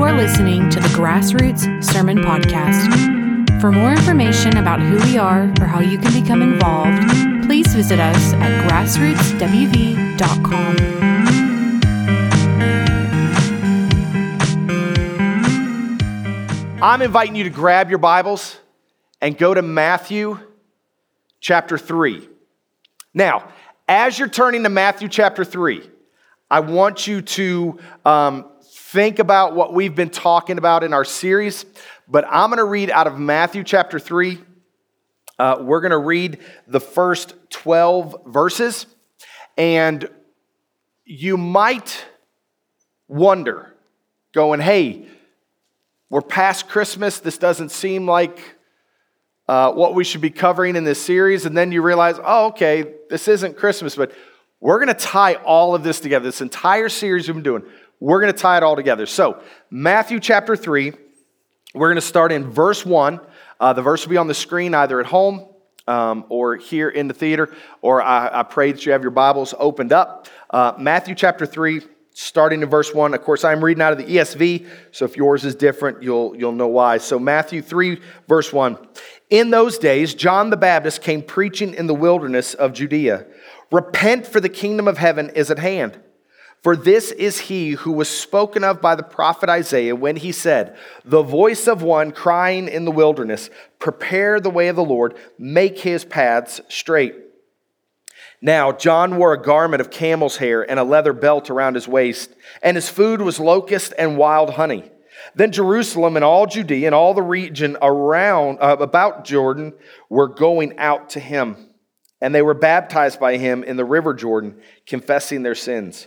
You are listening to the Grassroots Sermon Podcast. For more information about who we are or how you can become involved, please visit us at grassrootswv.com. I'm inviting you to grab your Bibles and go to Matthew chapter 3. Now, as you're turning to Matthew chapter 3, I want you to um, think about what we've been talking about in our series, but I'm going to read out of Matthew chapter 3. Uh, we're going to read the first 12 verses, and you might wonder, going, hey, we're past Christmas. This doesn't seem like uh, what we should be covering in this series. And then you realize, oh, okay, this isn't Christmas, but we're going to tie all of this together. This entire series we've been doing, we're going to tie it all together. So, Matthew chapter 3, we're going to start in verse 1. Uh, the verse will be on the screen either at home um, or here in the theater, or I, I, pray that you have your Bibles opened up. Uh, Matthew chapter 3, starting in verse 1. Of course, I'm reading out of the ESV, so if yours is different, you'll, you'll know why. So, Matthew 3, verse 1. In those days, John the Baptist came preaching in the wilderness of Judea Repent, for the kingdom of heaven is at hand. For this is he who was spoken of by the prophet Isaiah when he said, The voice of one crying in the wilderness, Prepare the way of the Lord, make his paths straight. Now, John wore a garment of camel's hair and a leather belt around his waist, and his food was locust and wild honey. Then Jerusalem and all Judea and all the region around uh, about Jordan were going out to him and they were baptized by him in the river Jordan, confessing their sins.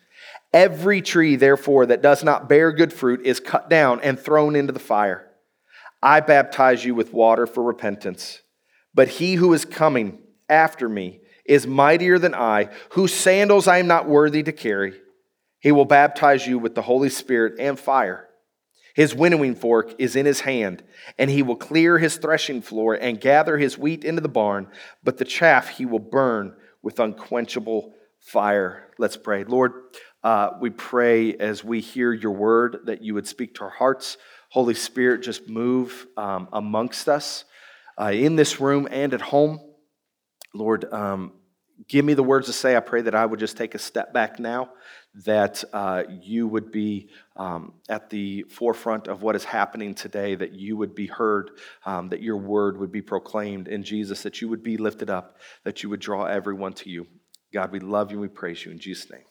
Every tree, therefore, that does not bear good fruit is cut down and thrown into the fire. I baptize you with water for repentance, but he who is coming after me is mightier than I, whose sandals I am not worthy to carry. He will baptize you with the Holy Spirit and fire. His winnowing fork is in his hand, and he will clear his threshing floor and gather his wheat into the barn, but the chaff he will burn with unquenchable fire. Let's pray. Lord, uh, we pray as we hear your word that you would speak to our hearts. Holy Spirit, just move um, amongst us uh, in this room and at home. Lord, um, give me the words to say. I pray that I would just take a step back now that uh, you would be um, at the forefront of what is happening today, that you would be heard, um, that your word would be proclaimed in Jesus, that you would be lifted up, that you would draw everyone to you. God, we love you and we praise you in Jesus' name.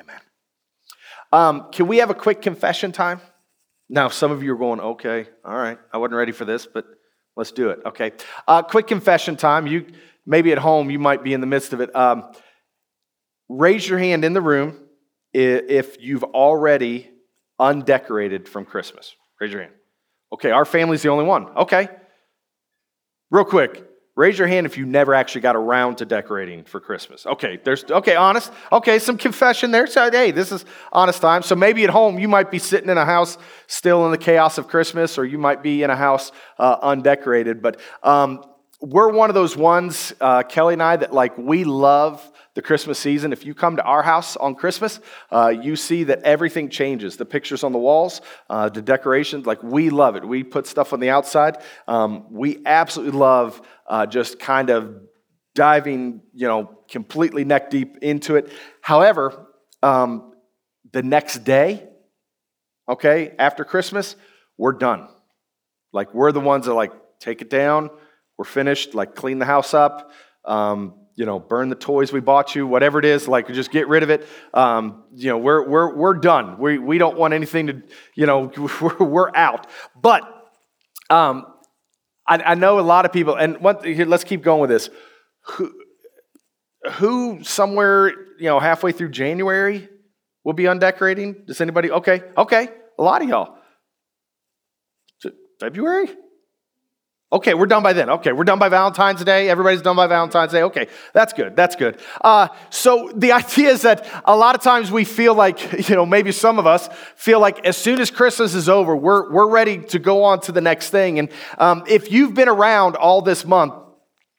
Amen. Um, can we have a quick confession time? Now, some of you are going, okay, all right, I wasn't ready for this, but let's do it. Okay. Uh, quick confession time. You maybe at home, you might be in the midst of it. Um, raise your hand in the room if you've already undecorated from Christmas. Raise your hand. Okay, our family's the only one. Okay. Real quick, raise your hand if you never actually got around to decorating for Christmas. Okay, there's okay, honest. Okay, some confession there. So hey, this is honest time. So maybe at home you might be sitting in a house still in the chaos of Christmas, or you might be in a house uh, undecorated. But um, we're one of those ones, uh, Kelly and I, that like we love the Christmas season. If you come to our house on Christmas, uh, you see that everything changes. The pictures on the walls, uh, the decorations, like we love it. We put stuff on the outside. Um, we absolutely love uh, just kind of diving, you know, completely neck deep into it. However, um, the next day, okay, after Christmas, we're done. Like we're the ones that like take it down we're finished, like clean the house up, um, you know, burn the toys we bought you, whatever it is, like just get rid of it. Um, you know, we're, we're, we're done. We, we don't want anything to, you know, we're, out. But um, I, I know a lot of people, and one, here, let's keep going with this. Who, who somewhere, you know, halfway through January will be undecorating? Does anybody? Okay, okay, a lot of y'all. February? Okay, we're done by then. Okay, we're done by Valentine's Day. Everybody's done by Valentine's Day. Okay, that's good. That's good. Uh, so the idea is that a lot of times we feel like, you know, maybe some of us feel like as soon as Christmas is over, we're, we're ready to go on to the next thing. And um, if you've been around all this month,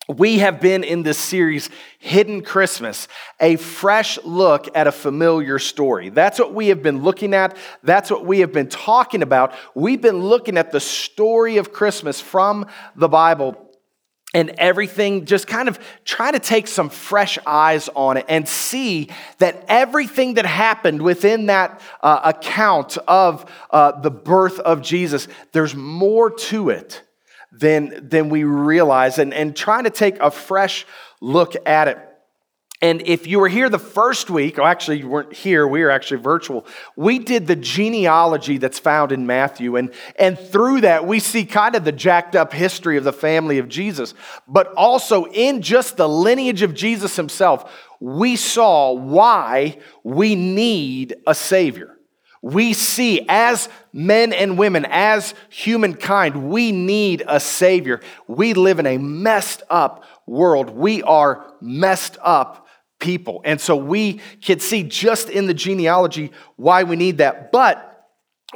we have been in this series, Hidden Christmas, a fresh look at a familiar story. That's what we have been looking at. That's what we have been talking about. We've been looking at the story of Christmas from the Bible and everything, just kind of try to take some fresh eyes on it and see that everything that happened within that uh, account of uh, the birth of Jesus, there's more to it than, than we realize and, and trying to take a fresh look at it. And if you were here the first week, or actually you weren't here, we were actually virtual, we did the genealogy that's found in Matthew. And, and through that, we see kind of the jacked up history of the family of Jesus. But also in just the lineage of Jesus himself, we saw why we need a Savior we see as men and women, as humankind, we need a Savior. We live in a messed up world. We are messed up people. And so we can see just in the genealogy why we need that. But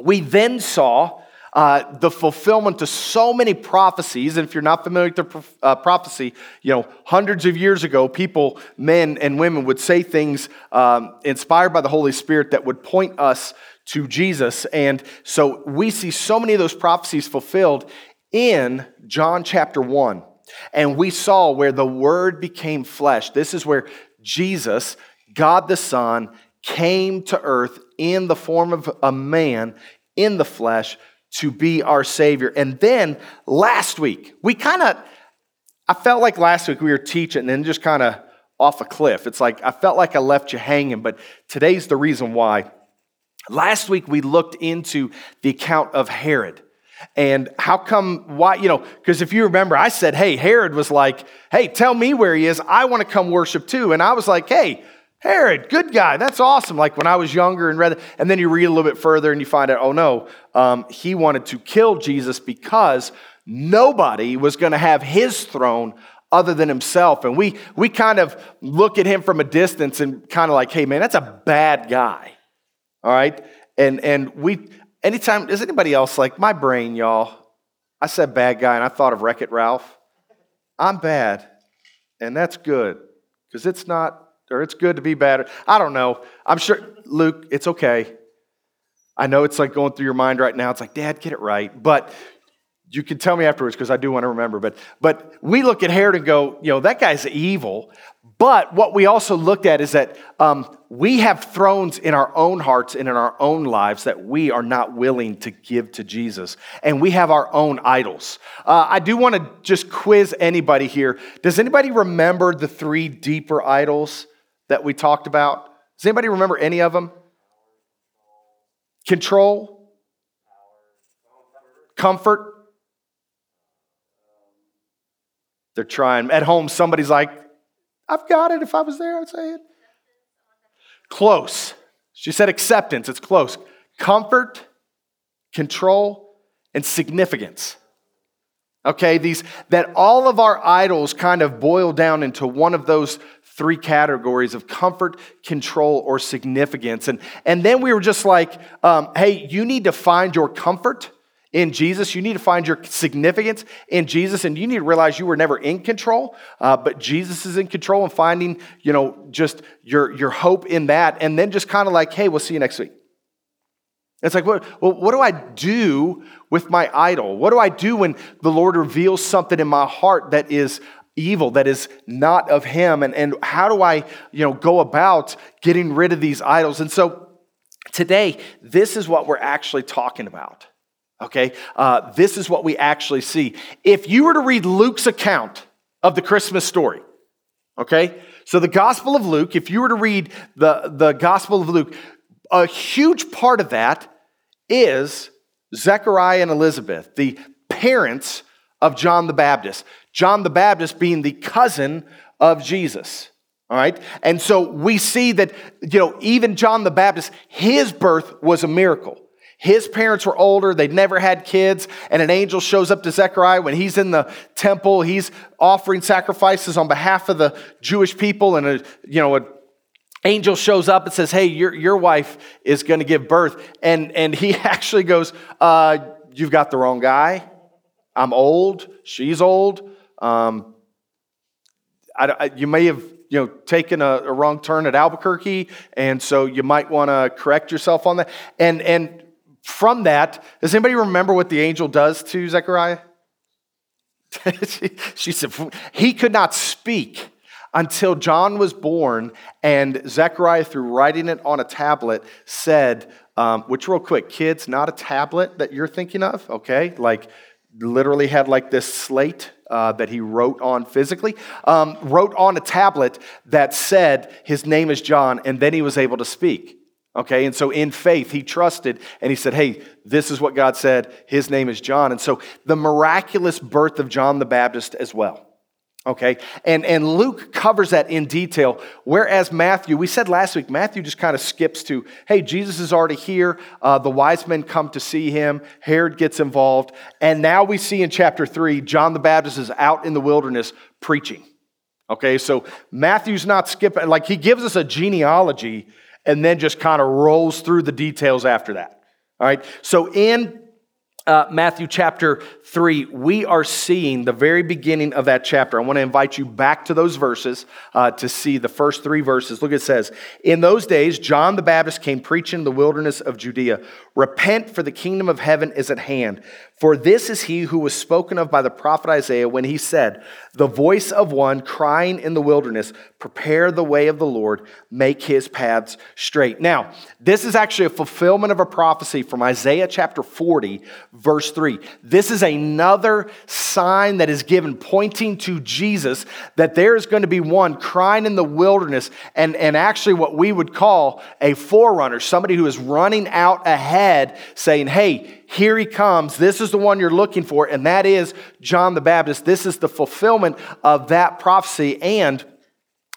we then saw uh, the fulfillment of so many prophecies. And if you're not familiar with the uh, prophecy, you know, hundreds of years ago, people, men and women, would say things um, inspired by the Holy Spirit that would point us to Jesus. And so we see so many of those prophecies fulfilled in John chapter 1. And we saw where the Word became flesh. This is where Jesus, God the Son, came to earth in the form of a man in the flesh to be our Savior. And then last week, we kind of, I felt like last week we were teaching and then just kind of off a cliff. It's like I felt like I left you hanging, but today's the reason why. Last week we looked into the account of Herod. And how come, why, you know, because if you remember, I said, hey, Herod was like, hey, tell me where he is. I want to come worship too. And I was like, hey, Herod, good guy. That's awesome. Like when I was younger and read, and then you read a little bit further and you find out, oh no, um, he wanted to kill Jesus because nobody was going to have his throne other than himself. And we we kind of look at him from a distance and kind of like, hey man, that's a bad guy. All right? And and we anytime is anybody else like my brain, y'all? I said bad guy and I thought of Wreck It Ralph. I'm bad. And that's good. Because it's not, or it's good to be bad. I don't know. I'm sure, Luke, it's okay. I know it's like going through your mind right now. It's like, Dad, get it right. But you can tell me afterwards because I do want to remember. But but we look at Herod and go, you know, that guy's evil. But what we also looked at is that um, we have thrones in our own hearts and in our own lives that we are not willing to give to Jesus. And we have our own idols. Uh, I do want to just quiz anybody here. Does anybody remember the three deeper idols that we talked about? Does anybody remember any of them? Control, comfort. They're trying. At home, somebody's like, I've got it. If I was there, I'd say it. Close. She said acceptance. It's close. Comfort, control, and significance. Okay, these that all of our idols kind of boil down into one of those three categories of comfort, control, or significance. And, and then we were just like, um, hey, you need to find your comfort in Jesus. You need to find your significance in Jesus, and you need to realize you were never in control, uh, but Jesus is in control and finding, you know, just your, your hope in that. And then just kind of like, hey, we'll see you next week. It's like, what, what do I do with my idol? What do I do when the Lord reveals something in my heart that is evil, that is not of Him? And, and how do I, you know, go about getting rid of these idols? And so today, this is what we're actually talking about. Okay, uh, this is what we actually see. If you were to read Luke's account of the Christmas story, okay, so the Gospel of Luke, if you were to read the, the Gospel of Luke, a huge part of that is Zechariah and Elizabeth, the parents of John the Baptist. John the Baptist being the cousin of Jesus. All right. And so we see that, you know, even John the Baptist, his birth was a miracle. His parents were older, they'd never had kids, and an angel shows up to Zechariah when he's in the temple. He's offering sacrifices on behalf of the Jewish people, and a, you know, an angel shows up and says, Hey, your, your wife is going to give birth. And, and he actually goes, uh, You've got the wrong guy. I'm old, she's old. Um, I, I, you may have you know, taken a, a, wrong turn at Albuquerque, and so you might want to correct yourself on that. And and from that, does anybody remember what the angel does to Zechariah? she, she said he could not speak until John was born, and Zechariah, through writing it on a tablet, said, um, which real quick, kids, not a tablet that you're thinking of, okay? Like literally had like this slate uh, that he wrote on physically, um, wrote on a tablet that said his name is John, and then he was able to speak. Okay, and so in faith, he trusted and he said, Hey, this is what God said. His name is John. And so the miraculous birth of John the Baptist as well. Okay, and, and Luke covers that in detail, whereas Matthew, we said last week, Matthew just kind of skips to, hey, Jesus is already here. Uh, the wise men come to see him. Herod gets involved. And now we see in chapter three, John the Baptist is out in the wilderness preaching. Okay, so Matthew's not skipping, like he gives us a genealogy and then just kind of rolls through the details after that. All right, so in uh, Matthew chapter 3, we are seeing the very beginning of that chapter. I want to invite you back to those verses uh, to see the first three verses. Look, it says, In those days, John the Baptist came preaching in the wilderness of Judea Repent, for the kingdom of heaven is at hand. For this is he who was spoken of by the prophet Isaiah when he said, The voice of one crying in the wilderness, Prepare the way of the Lord, make his paths straight. Now, this is actually a fulfillment of a prophecy from Isaiah chapter 40, verse 3. This is another sign that is given pointing to Jesus that there is going to be one crying in the wilderness, and, and actually what we would call a forerunner, somebody who is running out ahead saying, Hey, here he comes. This is the one you're looking for, and that is John the Baptist. This is the fulfillment of that prophecy, and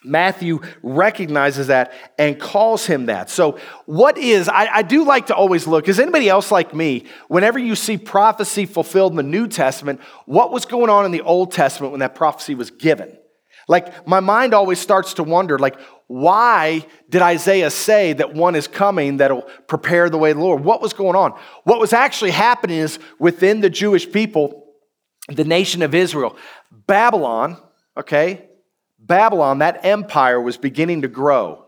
Matthew recognizes that and calls him that. So, what is, I, I, do like to always look, is anybody else like me, whenever you see prophecy fulfilled in the New Testament, what was going on in the Old Testament when that prophecy was given? Like, my mind always starts to wonder, like, why did Isaiah say that one is coming that'll prepare the way of the Lord? What was going on? What was actually happening is within the Jewish people, the nation of Israel, Babylon, okay, Babylon, that empire was beginning to grow.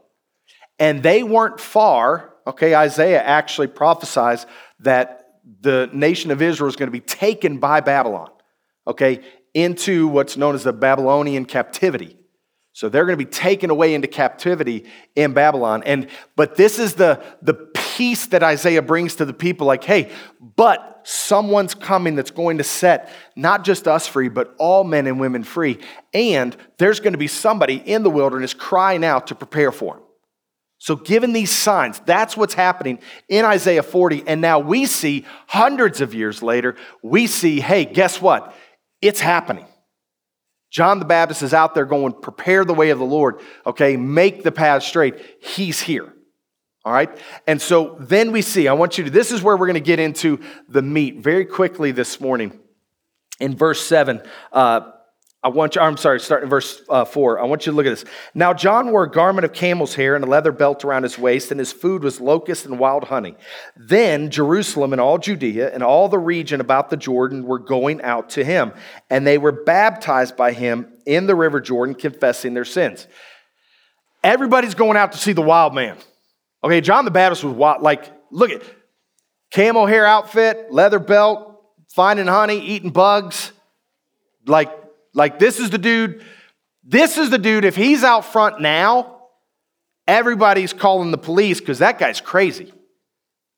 And they weren't far, okay, Isaiah actually prophesies that the nation of Israel is going to be taken by Babylon, okay, into what's known as the Babylonian captivity. So they're going to be taken away into captivity in Babylon. And but this is the, the peace that Isaiah brings to the people like, hey, but someone's coming that's going to set not just us free, but all men and women free. And there's going to be somebody in the wilderness crying out to prepare for him. So, given these signs, that's what's happening in Isaiah 40. And now we see, hundreds of years later, we see, hey, guess what? It's happening. John the Baptist is out there going, prepare the way of the Lord, okay? Make the path straight. He's here. All right? And so then we see, I want you to, this is where we're going to get into the meat very quickly this morning. In verse 7, uh, I want you, I'm sorry, starting in verse uh, 4. I want you to look at this. Now, John wore a garment of camel's hair and a leather belt around his waist, and his food was locust and wild honey. Then Jerusalem and all Judea and all the region about the Jordan were going out to him, and they were baptized by him in the river Jordan, confessing their sins. Everybody's going out to see the wild man. Okay, John the Baptist was wild. Like, look at camel hair outfit, leather belt, finding honey, eating bugs. Like, like, this is the dude, this is the dude, if he's out front now, everybody's calling the police because that guy's crazy.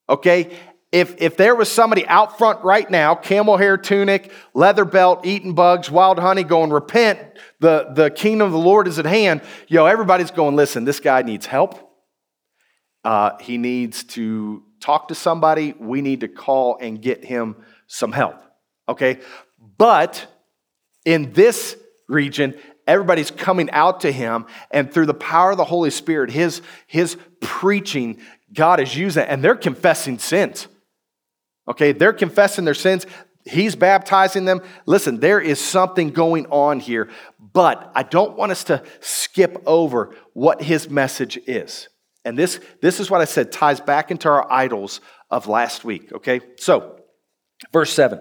Okay? If, if there was somebody out front right now, camel hair tunic, leather belt, eating bugs, wild honey, going, repent, the, the kingdom of the Lord is at hand, yo, everybody's going, listen, this guy needs help. Uh, he needs to talk to somebody. We need to call and get him some help. Okay? But in this region, everybody's coming out to him, and through the power of the Holy Spirit, his, his preaching, God is using, and they're confessing sins. Okay, they're confessing their sins. He's baptizing them. Listen, there is something going on here, but I don't want us to skip over what his message is. And this, this is what I said ties back into our idols of last week, okay? So, verse 7.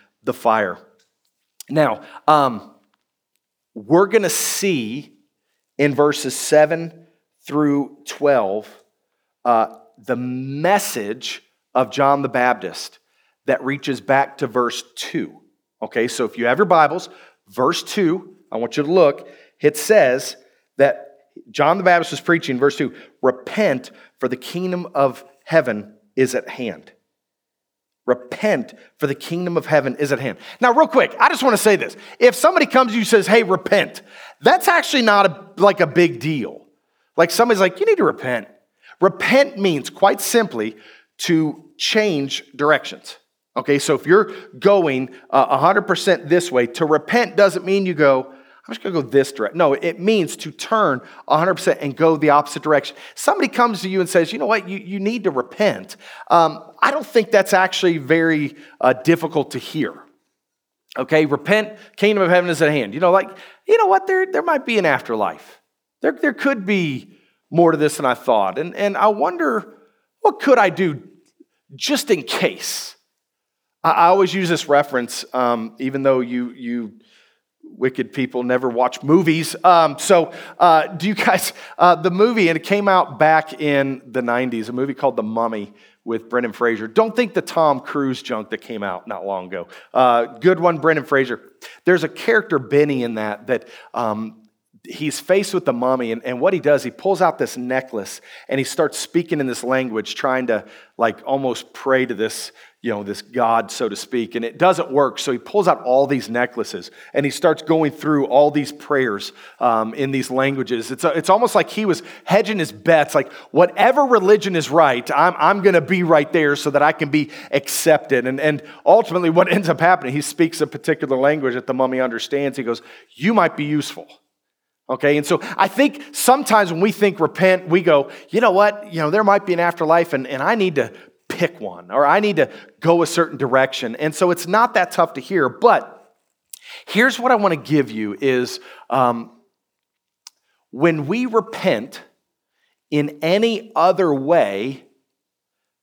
the fire. Now, um, we're going to see in verses 7 through 12 uh, the message of John the Baptist that reaches back to verse 2. Okay, so if you have your Bibles, verse 2, I want you to look. It says that John the Baptist was preaching, verse 2 Repent, for the kingdom of heaven is at hand. Repent, for the kingdom of heaven is at hand. Now, real quick, I just want to say this. If somebody comes to you and says, hey, repent, that's actually not a, like a big deal. Like somebody's like, you need to repent. Repent means, quite simply, to change directions. Okay, so if you're going uh, 100% this way, to repent doesn't mean you go, I'm just going to go this direction. No, it means to turn 100% and go the opposite direction. Somebody comes to you and says, you know what, you, you need to repent. Um, I don't think that's actually very uh, difficult to hear. Okay, repent, kingdom of heaven is at hand. You know, like, you know what, there, there might be an afterlife. There, there could be more to this than I thought. And, and I wonder, what could I do just in case? I, I always use this reference, um, even though you, you wicked people never watch movies. Um, so, uh, do you guys, uh, the movie, and it came out back in the 90s, a movie called The Mummy with Brendan Fraser. Don't think the Tom Cruise junk that came out not long ago. Uh, good one, Brendan Fraser. There's a character, Benny, in that, that um, he's faced with the mummy and, and what he does he pulls out this necklace and he starts speaking in this language trying to like almost pray to this you know, this God, so to speak, and it doesn't work. So he pulls out all these necklaces and he starts going through all these prayers um, in these languages. It's, a, it's almost like he was hedging his bets, like whatever religion is right, I'm, I'm going to be right there so that I can be accepted. And, and ultimately, what ends up happening, he speaks a particular language that the mummy understands. He goes, You might be useful. Okay, and so I think sometimes when we think repent, we go, you know what, you know, there might be an afterlife and, and I need to pick one or I need to go a certain direction. And so it's not that tough to hear. But here's what I want to give you is um, when we repent in any other way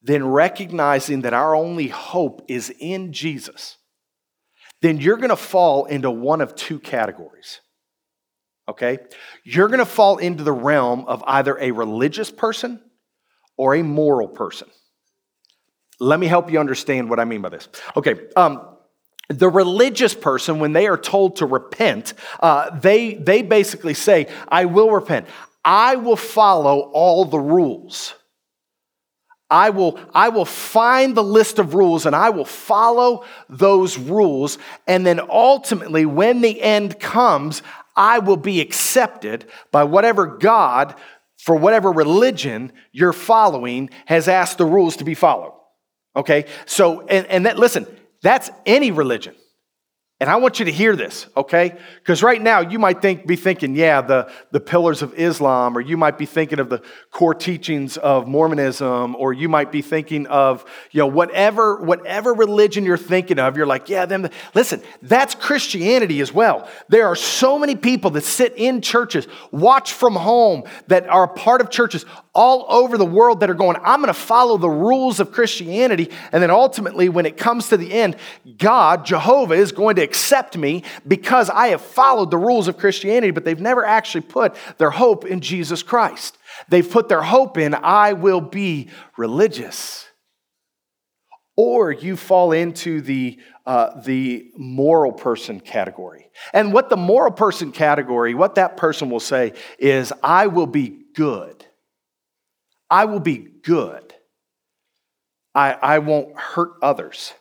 than recognizing that our only hope is in Jesus, then you're going to fall into one of two categories. Okay? You're going to fall into the realm of either a religious person or a moral person. Let me help you understand what I mean by this. Okay, um, the religious person, when they are told to repent, uh, they, they basically say, I will repent. I will follow all the rules. I will, I will find the list of rules and I will follow those rules. And then ultimately, when the end comes, I will be accepted by whatever God, for whatever religion you're following, has asked the rules to be followed. Okay? So, and, and that, listen, that's any religion. And I want you to hear this, okay? Because right now you might think, be thinking, yeah, the, the pillars of Islam, or you might be thinking of the core teachings of Mormonism, or you might be thinking of, you know, whatever, whatever religion you're thinking of, you're like, yeah, them. Listen, that's Christianity as well. There are so many people that sit in churches, watch from home, that are a part of churches all over the world that are going, I'm going to follow the rules of Christianity. And then ultimately, when it comes to the end, God, Jehovah, is going to accept me because I have followed the rules of Christianity, but they've never actually put their hope in Jesus Christ. They've put their hope in, I will be religious. Or you fall into the, uh, the moral person category. And what the moral person category, what that person will say is, I will be good. I will be good. I, I won't hurt others.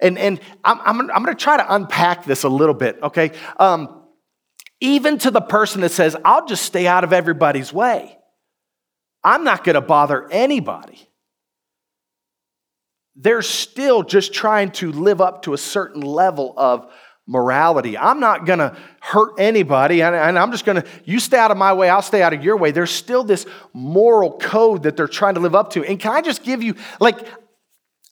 And, and I'm, I'm, I'm going to try to unpack this a little bit, okay? Um, even to the person that says, I'll just stay out of everybody's way, I'm not going to bother anybody. They're still just trying to live up to a certain level of morality. I'm not going to hurt anybody, and, and I'm just going to, you stay out of my way, I'll stay out of your way. There's still this moral code that they're trying to live up to. And can I just give you, like,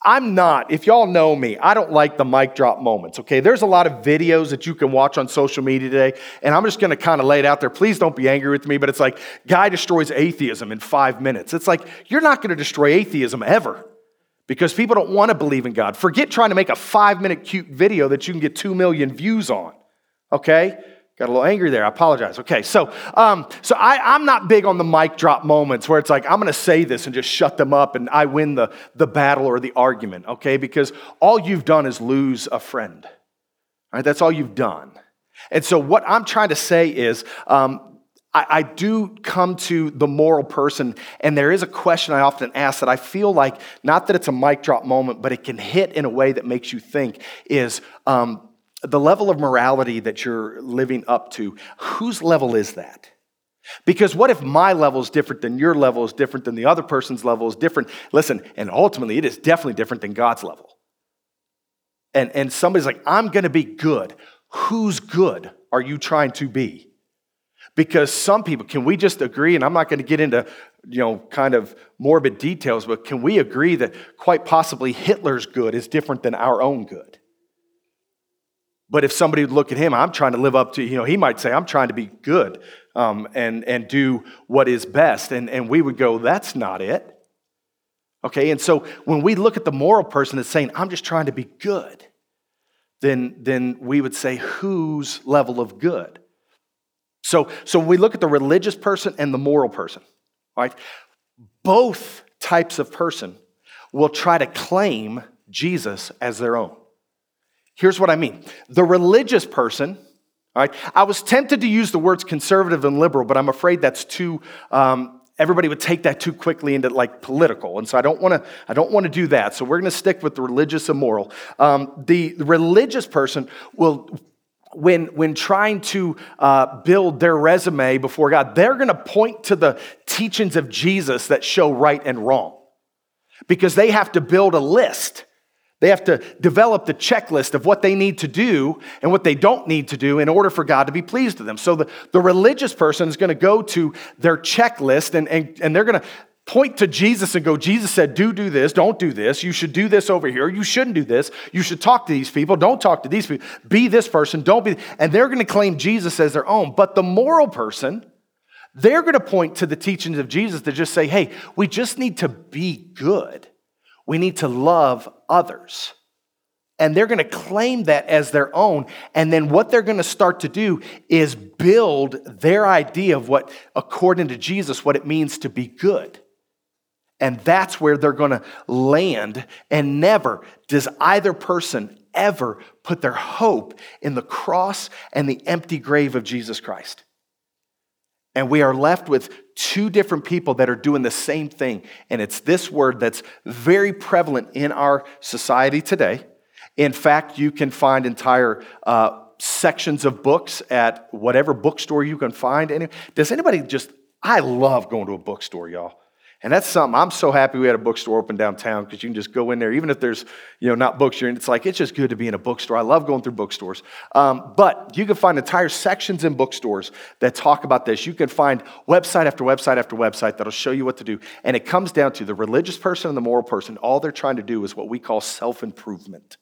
I'm not, if y'all know me, I don't like the mic drop moments, okay? There's a lot of videos that you can watch on social media today, and I'm just gonna kind of lay it out there. Please don't be angry with me, but it's like, guy destroys atheism in five minutes. It's like, you're not gonna destroy atheism ever because people don't wanna believe in God. Forget trying to make a five minute cute video that you can get two million views on, okay? Got a little angry there. I apologize. Okay, so um, so I, I'm not big on the mic drop moments where it's like I'm going to say this and just shut them up and I win the the battle or the argument. Okay, because all you've done is lose a friend. All right, that's all you've done. And so what I'm trying to say is. Um, I, I do come to the moral person, and there is a question I often ask that I feel like, not that it's a mic drop moment, but it can hit in a way that makes you think is um, the level of morality that you're living up to, whose level is that? Because what if my level is different than your level is different than the other person's level is different? Listen, and ultimately it is definitely different than God's level. And, and somebody's like, I'm going to be good. Who's good are you trying to be? Because some people, can we just agree, and I'm not going to get into, you know, kind of morbid details, but can we agree that quite possibly Hitler's good is different than our own good? But if somebody would look at him, I'm trying to live up to, you know, he might say, I'm trying to be good um, and, and do what is best. And, and we would go, that's not it. Okay, and so when we look at the moral person that's saying, I'm just trying to be good, then, then we would say, whose level of good? So, so when we look at the religious person and the moral person, right, both types of person will try to claim Jesus as their own. Here's what I mean the religious person, right, I was tempted to use the words conservative and liberal, but I'm afraid that's too. Um, everybody would take that too quickly into like political and so i don't want to i don't want to do that so we're going to stick with the religious and moral um, the religious person will when, when trying to uh, build their resume before God, they're going to point to the teachings of Jesus that show right and wrong because they have to build a list they have to develop the checklist of what they need to do and what they don't need to do in order for God to be pleased with them. So the, the religious person is going to go to their checklist and, and, and they're going to point to Jesus and go, Jesus said, do, do this, don't do this. You should do this over here. You shouldn't do this. You should talk to these people. Don't talk to these people. Be this person. Don't be. And they're to claim Jesus as their own. But the moral person, they're to point to the teachings of Jesus to just say, hey, we just need to be good. We need to love others. And they're to claim that as their own. And then what they're to start to do is build their idea of what, according to Jesus, what it means to be good. And that's where they're going to land. And never does either person ever put their hope in the cross and the empty grave of Jesus Christ. And we are left with two different people that are doing the same thing. And it's this word that's very prevalent in our society today. In fact, you can find entire uh, sections of books at whatever bookstore you can find. Does anybody just, I love going to a bookstore, y'all. And that's something I'm so happy we had a bookstore open downtown because you can just go in there, even if there's you know not books. You're in, it's like it's just good to be in a bookstore. I love going through bookstores. Um, but you can find entire sections in bookstores that talk about this. You can find website after website after website that'll show you what to do. And it comes down to the religious person and the moral person. All they're trying to do is what we call self improvement.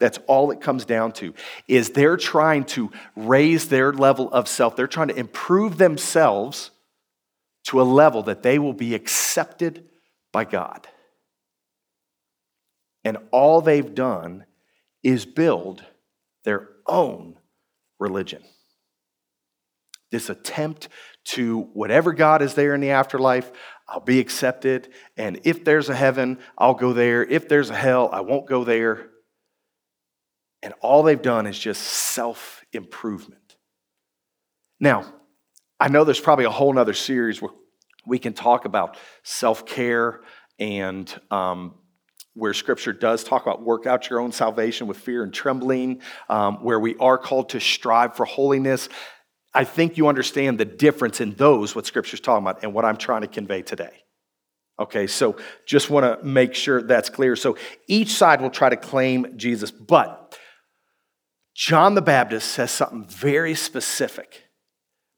That's all it comes down to is they're trying to raise their level of self. They're trying to improve themselves to a level that they will be accepted by God. And all they've done is build their own religion. This attempt to whatever God is there in the afterlife, I'll be accepted. And if there's a heaven, I'll go there. If there's a hell, I won't go there. And all they've done is just self improvement. Now, I know there's probably a whole other series where we can talk about self care and um, where scripture does talk about work out your own salvation with fear and trembling, um, where we are called to strive for holiness. I think you understand the difference in those, what scripture's talking about, and what I'm trying to convey today. Okay, so just want to make sure that's clear. So each side will try to claim Jesus, but John the Baptist says something very specific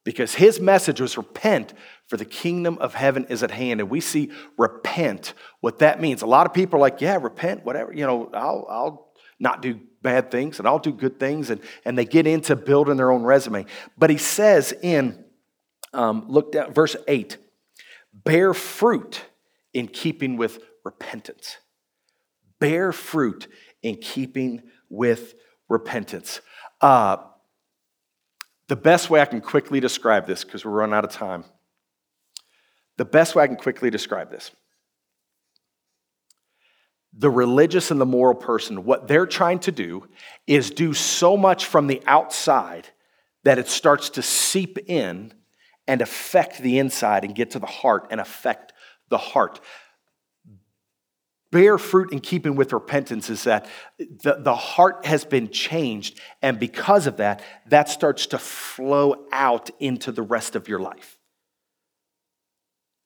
because his message was repent, for the kingdom of heaven is at hand. And we see repent, what that means. A lot of people are like, yeah, repent, whatever, you know, I'll, I'll not do bad things and I'll do good things. And, and they get into building their own resume. But he says in, um, look down, verse 8, bear fruit in keeping with repentance. Bear fruit in keeping with repentance. Uh, the best way I can quickly describe this, because we're running out of time, the best way I can quickly describe this the religious and the moral person, what they're trying to do is do so much from the outside that it starts to seep in and affect the inside and get to the heart and affect the heart. Bear fruit in keeping with repentance is that the, the heart has been changed, and because of that, that starts to flow out into the rest of your life.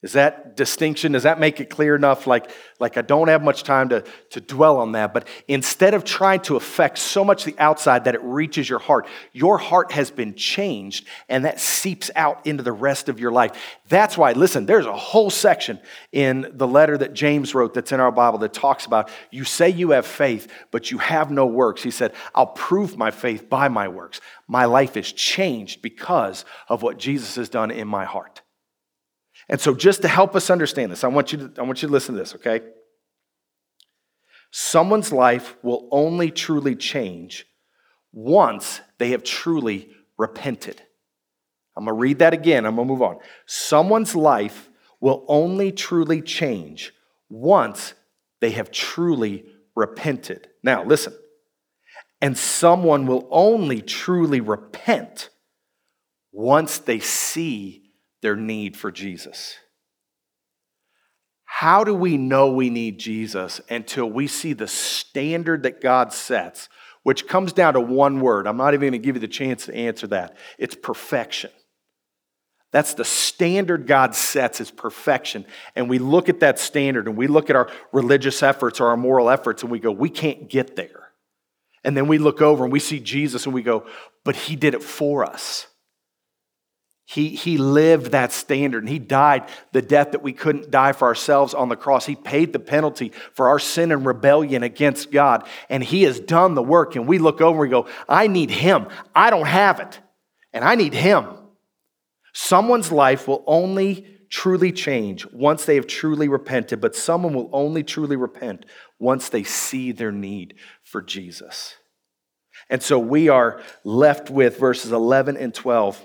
Is that distinction, does that make it clear enough? Like, like I don't have much time to, to dwell on that, but instead of trying to affect so much the outside that it reaches your heart, your heart has been changed and that seeps out into the rest of your life. That's why, listen, there's a whole section in the letter that James wrote that's in our Bible that talks about you say you have faith, but you have no works. He said, I'll prove my faith by my works. My life is changed because of what Jesus has done in my heart. And so, just to help us understand this, I want you to, I want you to listen to this, okay? Someone's life will only truly change once they have truly repented. I'm going to read that again. I'm going to move on. Someone's life will only truly change once they have truly repented. Now, listen. And someone will only truly repent once they see their need for Jesus. How do we know we need Jesus until we see the standard that God sets, which comes down to one word? I'm not even going to give you the chance to answer that. It's perfection. That's the standard God sets is perfection. And we look at that standard and we look at our religious efforts or our moral efforts and we go, we can't get there. And then we look over and we see Jesus and we go, but he did it for us. He, he lived that standard and he died the death that we couldn't die for ourselves on the cross. He paid the penalty for our sin and rebellion against God. And he has done the work. And we look over and go, I need him. I don't have it. And I need him. Someone's life will only truly change once they have truly repented, but someone will only truly repent once they see their need for Jesus. And so we are left with verses 11 and 12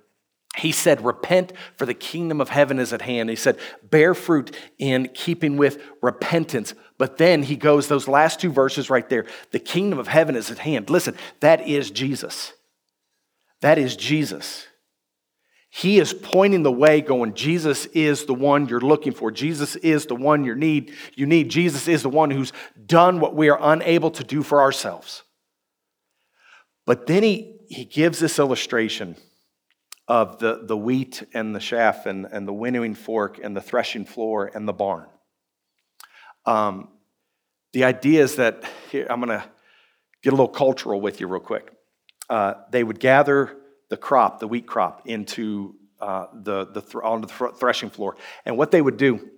he said, Repent, for the kingdom of heaven is at hand. He said, Bear fruit in keeping with repentance. But then he goes, those last two verses right there, the kingdom of heaven is at hand. Listen, that is Jesus. That is Jesus. He is pointing the way, going, Jesus is the one you're looking for. Jesus is the one you need. You need. Jesus is the one who's done what we are unable to do for ourselves. But then he, he gives this illustration of the, the wheat and the chaff and, and the winnowing fork and the threshing floor and the barn. Um, the idea is that, here, I'm going to get a little cultural with you real quick. Uh, they would gather the crop, the wheat crop, into uh, the, the th- on the threshing floor. And what they would do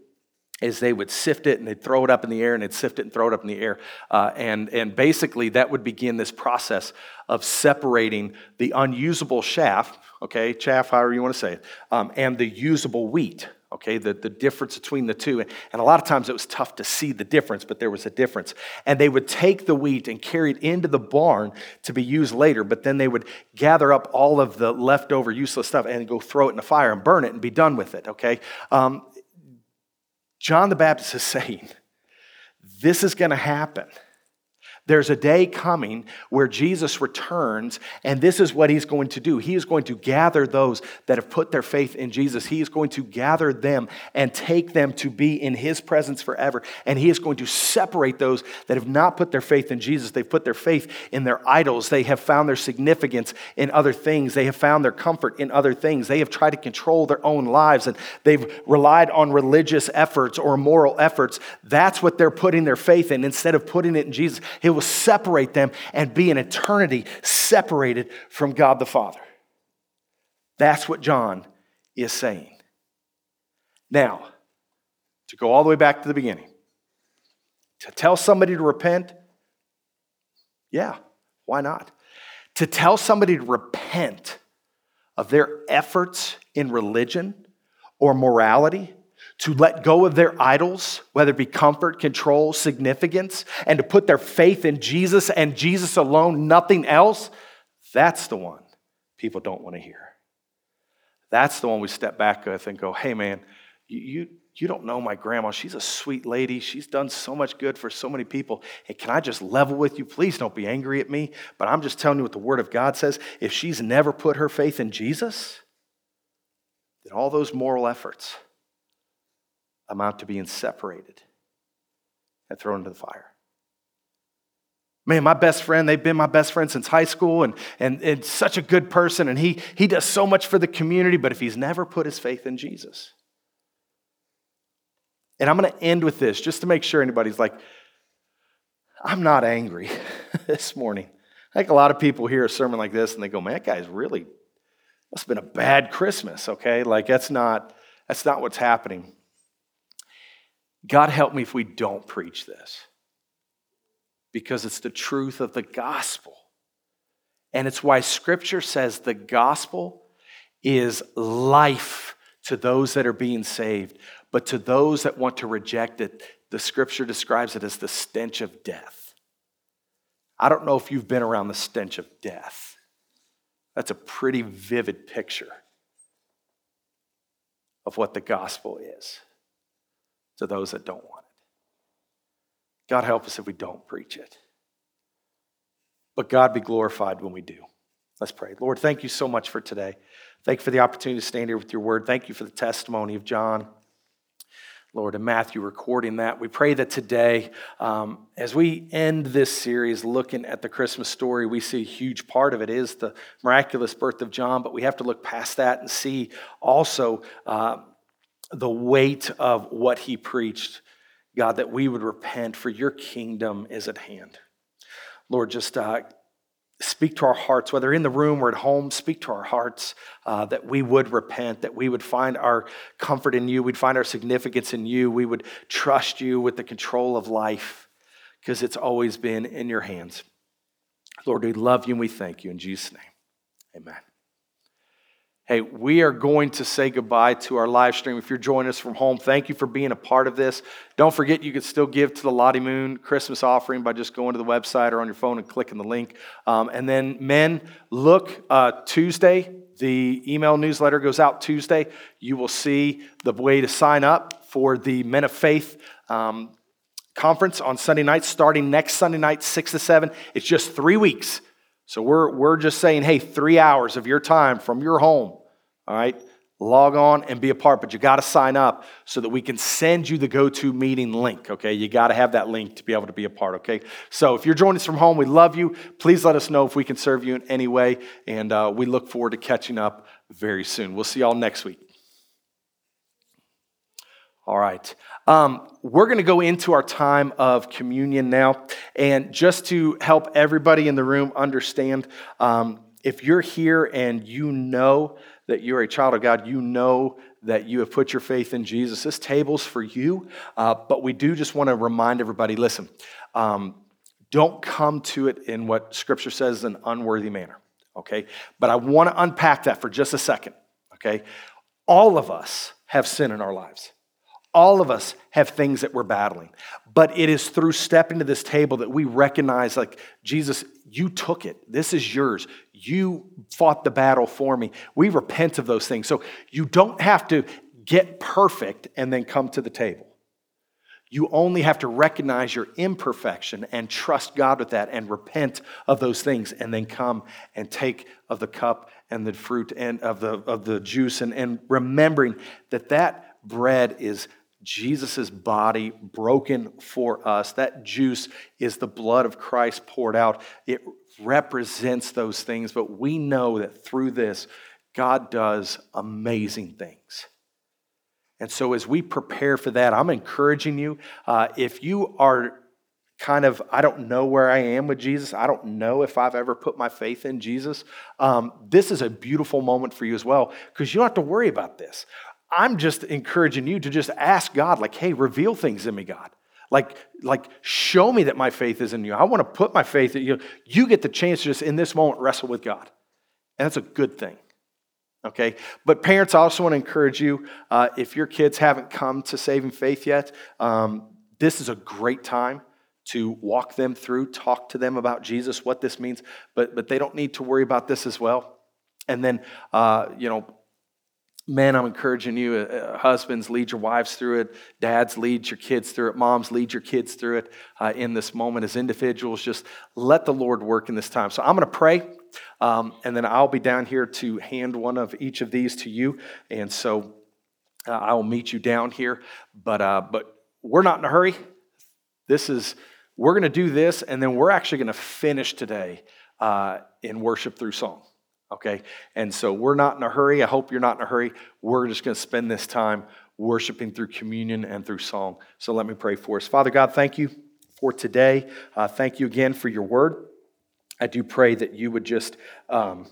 is they would sift it and they'd throw it up in the air and they'd sift it and throw it up in the air. Uh, and, and basically, that would begin this process of separating the unusable chaff, okay, chaff, however you want to say it, um, and the usable wheat, okay, the, the difference between the two. And a lot of times it was tough to see the difference, but there was a difference. And they would take the wheat and carry it into the barn to be used later, but then they would gather up all of the leftover useless stuff and go throw it in the fire and burn it and be done with it, okay? Um, John the Baptist is saying, this is going to happen. There's a day coming where Jesus returns, and this is what he's going to do. He is going to gather those that have put their faith in Jesus. He is going to gather them and take them to be in his presence forever. And he is going to separate those that have not put their faith in Jesus. They've put their faith in their idols. They have found their significance in other things. They have found their comfort in other things. They have tried to control their own lives and they've relied on religious efforts or moral efforts. That's what they're putting their faith in instead of putting it in Jesus. He will separate them and be an eternity separated from God the Father. That's what John is saying. Now, to go all the way back to the beginning, to tell somebody to repent, yeah, why not? To tell somebody to repent of their efforts in religion or morality to let go of their idols, whether it be comfort, control, significance, and to put their faith in Jesus and Jesus alone, nothing else, that's the one people don't want to hear. That's the one we step back with and go, oh, hey, man, you, you, you don't know my grandma. She's a sweet lady. She's done so much good for so many people. Hey, can I just level with you? Please don't be angry at me. But I'm just telling you what the Word of God says. If she's never put her faith in Jesus, then all those moral efforts, amount to being separated and thrown into the fire. Man, my best friend, they've been my best friend since high school and, and, and such a good person, and he, he does so much for the community, but if he's never put his faith in Jesus. And I'm going to end with this just to make sure anybody's like, I'm not angry this morning. I think a lot of people hear a sermon like this and they go, man, that guy's really, must have been a bad Christmas, okay? Like, that's not, that's not what's happening. God help me if we don't preach this because it's the truth of the gospel. And it's why scripture says the gospel is life to those that are being saved, but to those that want to reject it, the scripture describes it as the stench of death. I don't know if you've been around the stench of death. That's a pretty vivid picture of what the gospel is to those that don't want it. God help us if we don't preach it. But God be glorified when we do. Let's pray. Lord, thank you so much for today. Thank you for the opportunity to stand here with your word. Thank you for the testimony of John. Lord, and Matthew recording that. We pray that today, um, as we end this series looking at the Christmas story, we see a huge part of it is the miraculous birth of John, but we have to look past that and see also uh, the weight of what he preached, God, that we would repent, for your kingdom is at hand. Lord, just uh, speak to our hearts, whether in the room or at home, speak to our hearts uh, that we would repent, that we would find our comfort in you, we'd find our significance in you, we would trust you with the control of life, because it's always been in your hands. Lord, we love you and we thank you. In Jesus' name, amen. Hey, we are going to say goodbye to our live stream. If you're joining us from home, thank you for being a part of this. Don't forget you can still give to the Lottie Moon Christmas offering by just going to the website or on your phone and clicking the link. Um, and then, men, look uh, Tuesday. The email newsletter goes out Tuesday. You will see the way to sign up for the Men of Faith um, conference on Sunday night, starting next Sunday night, 6 to 7. It's just three weeks. So we're, we're just saying, hey, three hours of your time from your home, all right? Log on and be a part, but you got to sign up so that we can send you the GoToMeeting link, okay? You got to have that link to be able to be a part, okay? So if you're joining us from home, we love you. Please let us know if we can serve you in any way, and uh, we look forward to catching up very soon. We'll see y'all next week. All right. Um, we're going to go into our time of communion now. And just to help everybody in the room understand, um, if you're here and you know that you're a child of God, you know that you have put your faith in Jesus, this table's for you. Uh, but we do just want to remind everybody listen, um, don't come to it in what Scripture says an unworthy manner, okay? But I want to unpack that for just a second, okay? All of us have sin in our lives. All of us have things that we're battling. But it is through stepping to this table that we recognize, like, Jesus, you took it. This is yours. You fought the battle for me. We repent of those things. So you don't have to get perfect and then come to the table. You only have to recognize your imperfection and trust God with that and repent of those things and then come and take of the cup and the fruit and of the, of the juice and, and remembering that that bread is Jesus' body broken for us. That juice is the blood of Christ poured out. It represents those things, but we know that through this, God does amazing things. And so, as we prepare for that, I'm encouraging you. Uh, if you are kind of, I don't know where I am with Jesus, I don't know if I've ever put my faith in Jesus, um, this is a beautiful moment for you as well, because you don't have to worry about this. I'm just encouraging you to just ask God, like, hey, reveal things in me, God. Like, like, show me that my faith is in you. I want to put my faith in you. You get the chance to just in this moment wrestle with God. And that's a good thing okay? But parents, I also want to encourage you uh, if your kids haven't come to saving faith yet, um, this is a great time to walk them through, talk to them about Jesus, what this means, but, but they don't need to worry about this as well. And then, uh, you know, men, I'm encouraging you, uh, uh, husbands, lead your wives through it. Dads, lead your kids through it. Moms, lead your kids through it uh, in this moment as individuals. Just let the Lord work in this time. So I'm going to pray. Um, and then I'll be down here to hand one of each of these to you. And so uh, I will meet you down here. But, uh, but we're not in a hurry. This is, we're going to do this, and then we're actually going to finish today uh, in worship through song. Okay? And so we're not in a hurry. I hope you're not in a hurry. We're just going to spend this time worshiping through communion and through song. So let me pray for us. Father God, thank you for today. Uh, thank you again for your word. I do pray that you would just, um,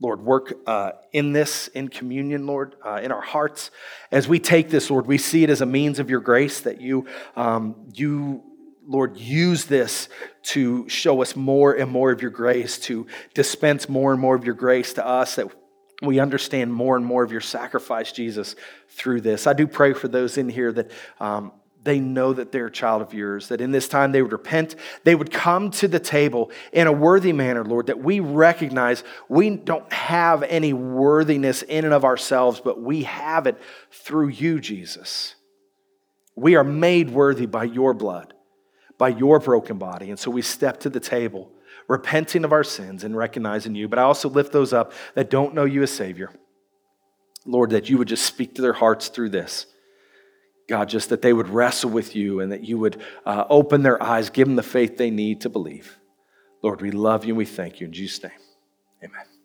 Lord, work uh, in this, in communion, Lord, uh, in our hearts. As we take this, Lord, we see it as a means of your grace that you, um, you, Lord, use this to show us more and more of your grace, to dispense more and more of your grace to us, that we understand more and more of your sacrifice, Jesus, through this. I do pray for those in here that um, they know that they're a child of yours, that in this time they would repent, they would come to the table in a worthy manner, Lord, that we recognize we don't have any worthiness in and of ourselves, but we have it through you, Jesus. We are made worthy by your blood, by your broken body. And so we step to the table, repenting of our sins and recognizing you. But I also lift those up that don't know you as Savior. Lord, that you would just speak to their hearts through this. God, just that they would wrestle with you and that you would uh, open their eyes, give them the faith they need to believe. Lord, we love you and we thank you. In Jesus' name, amen.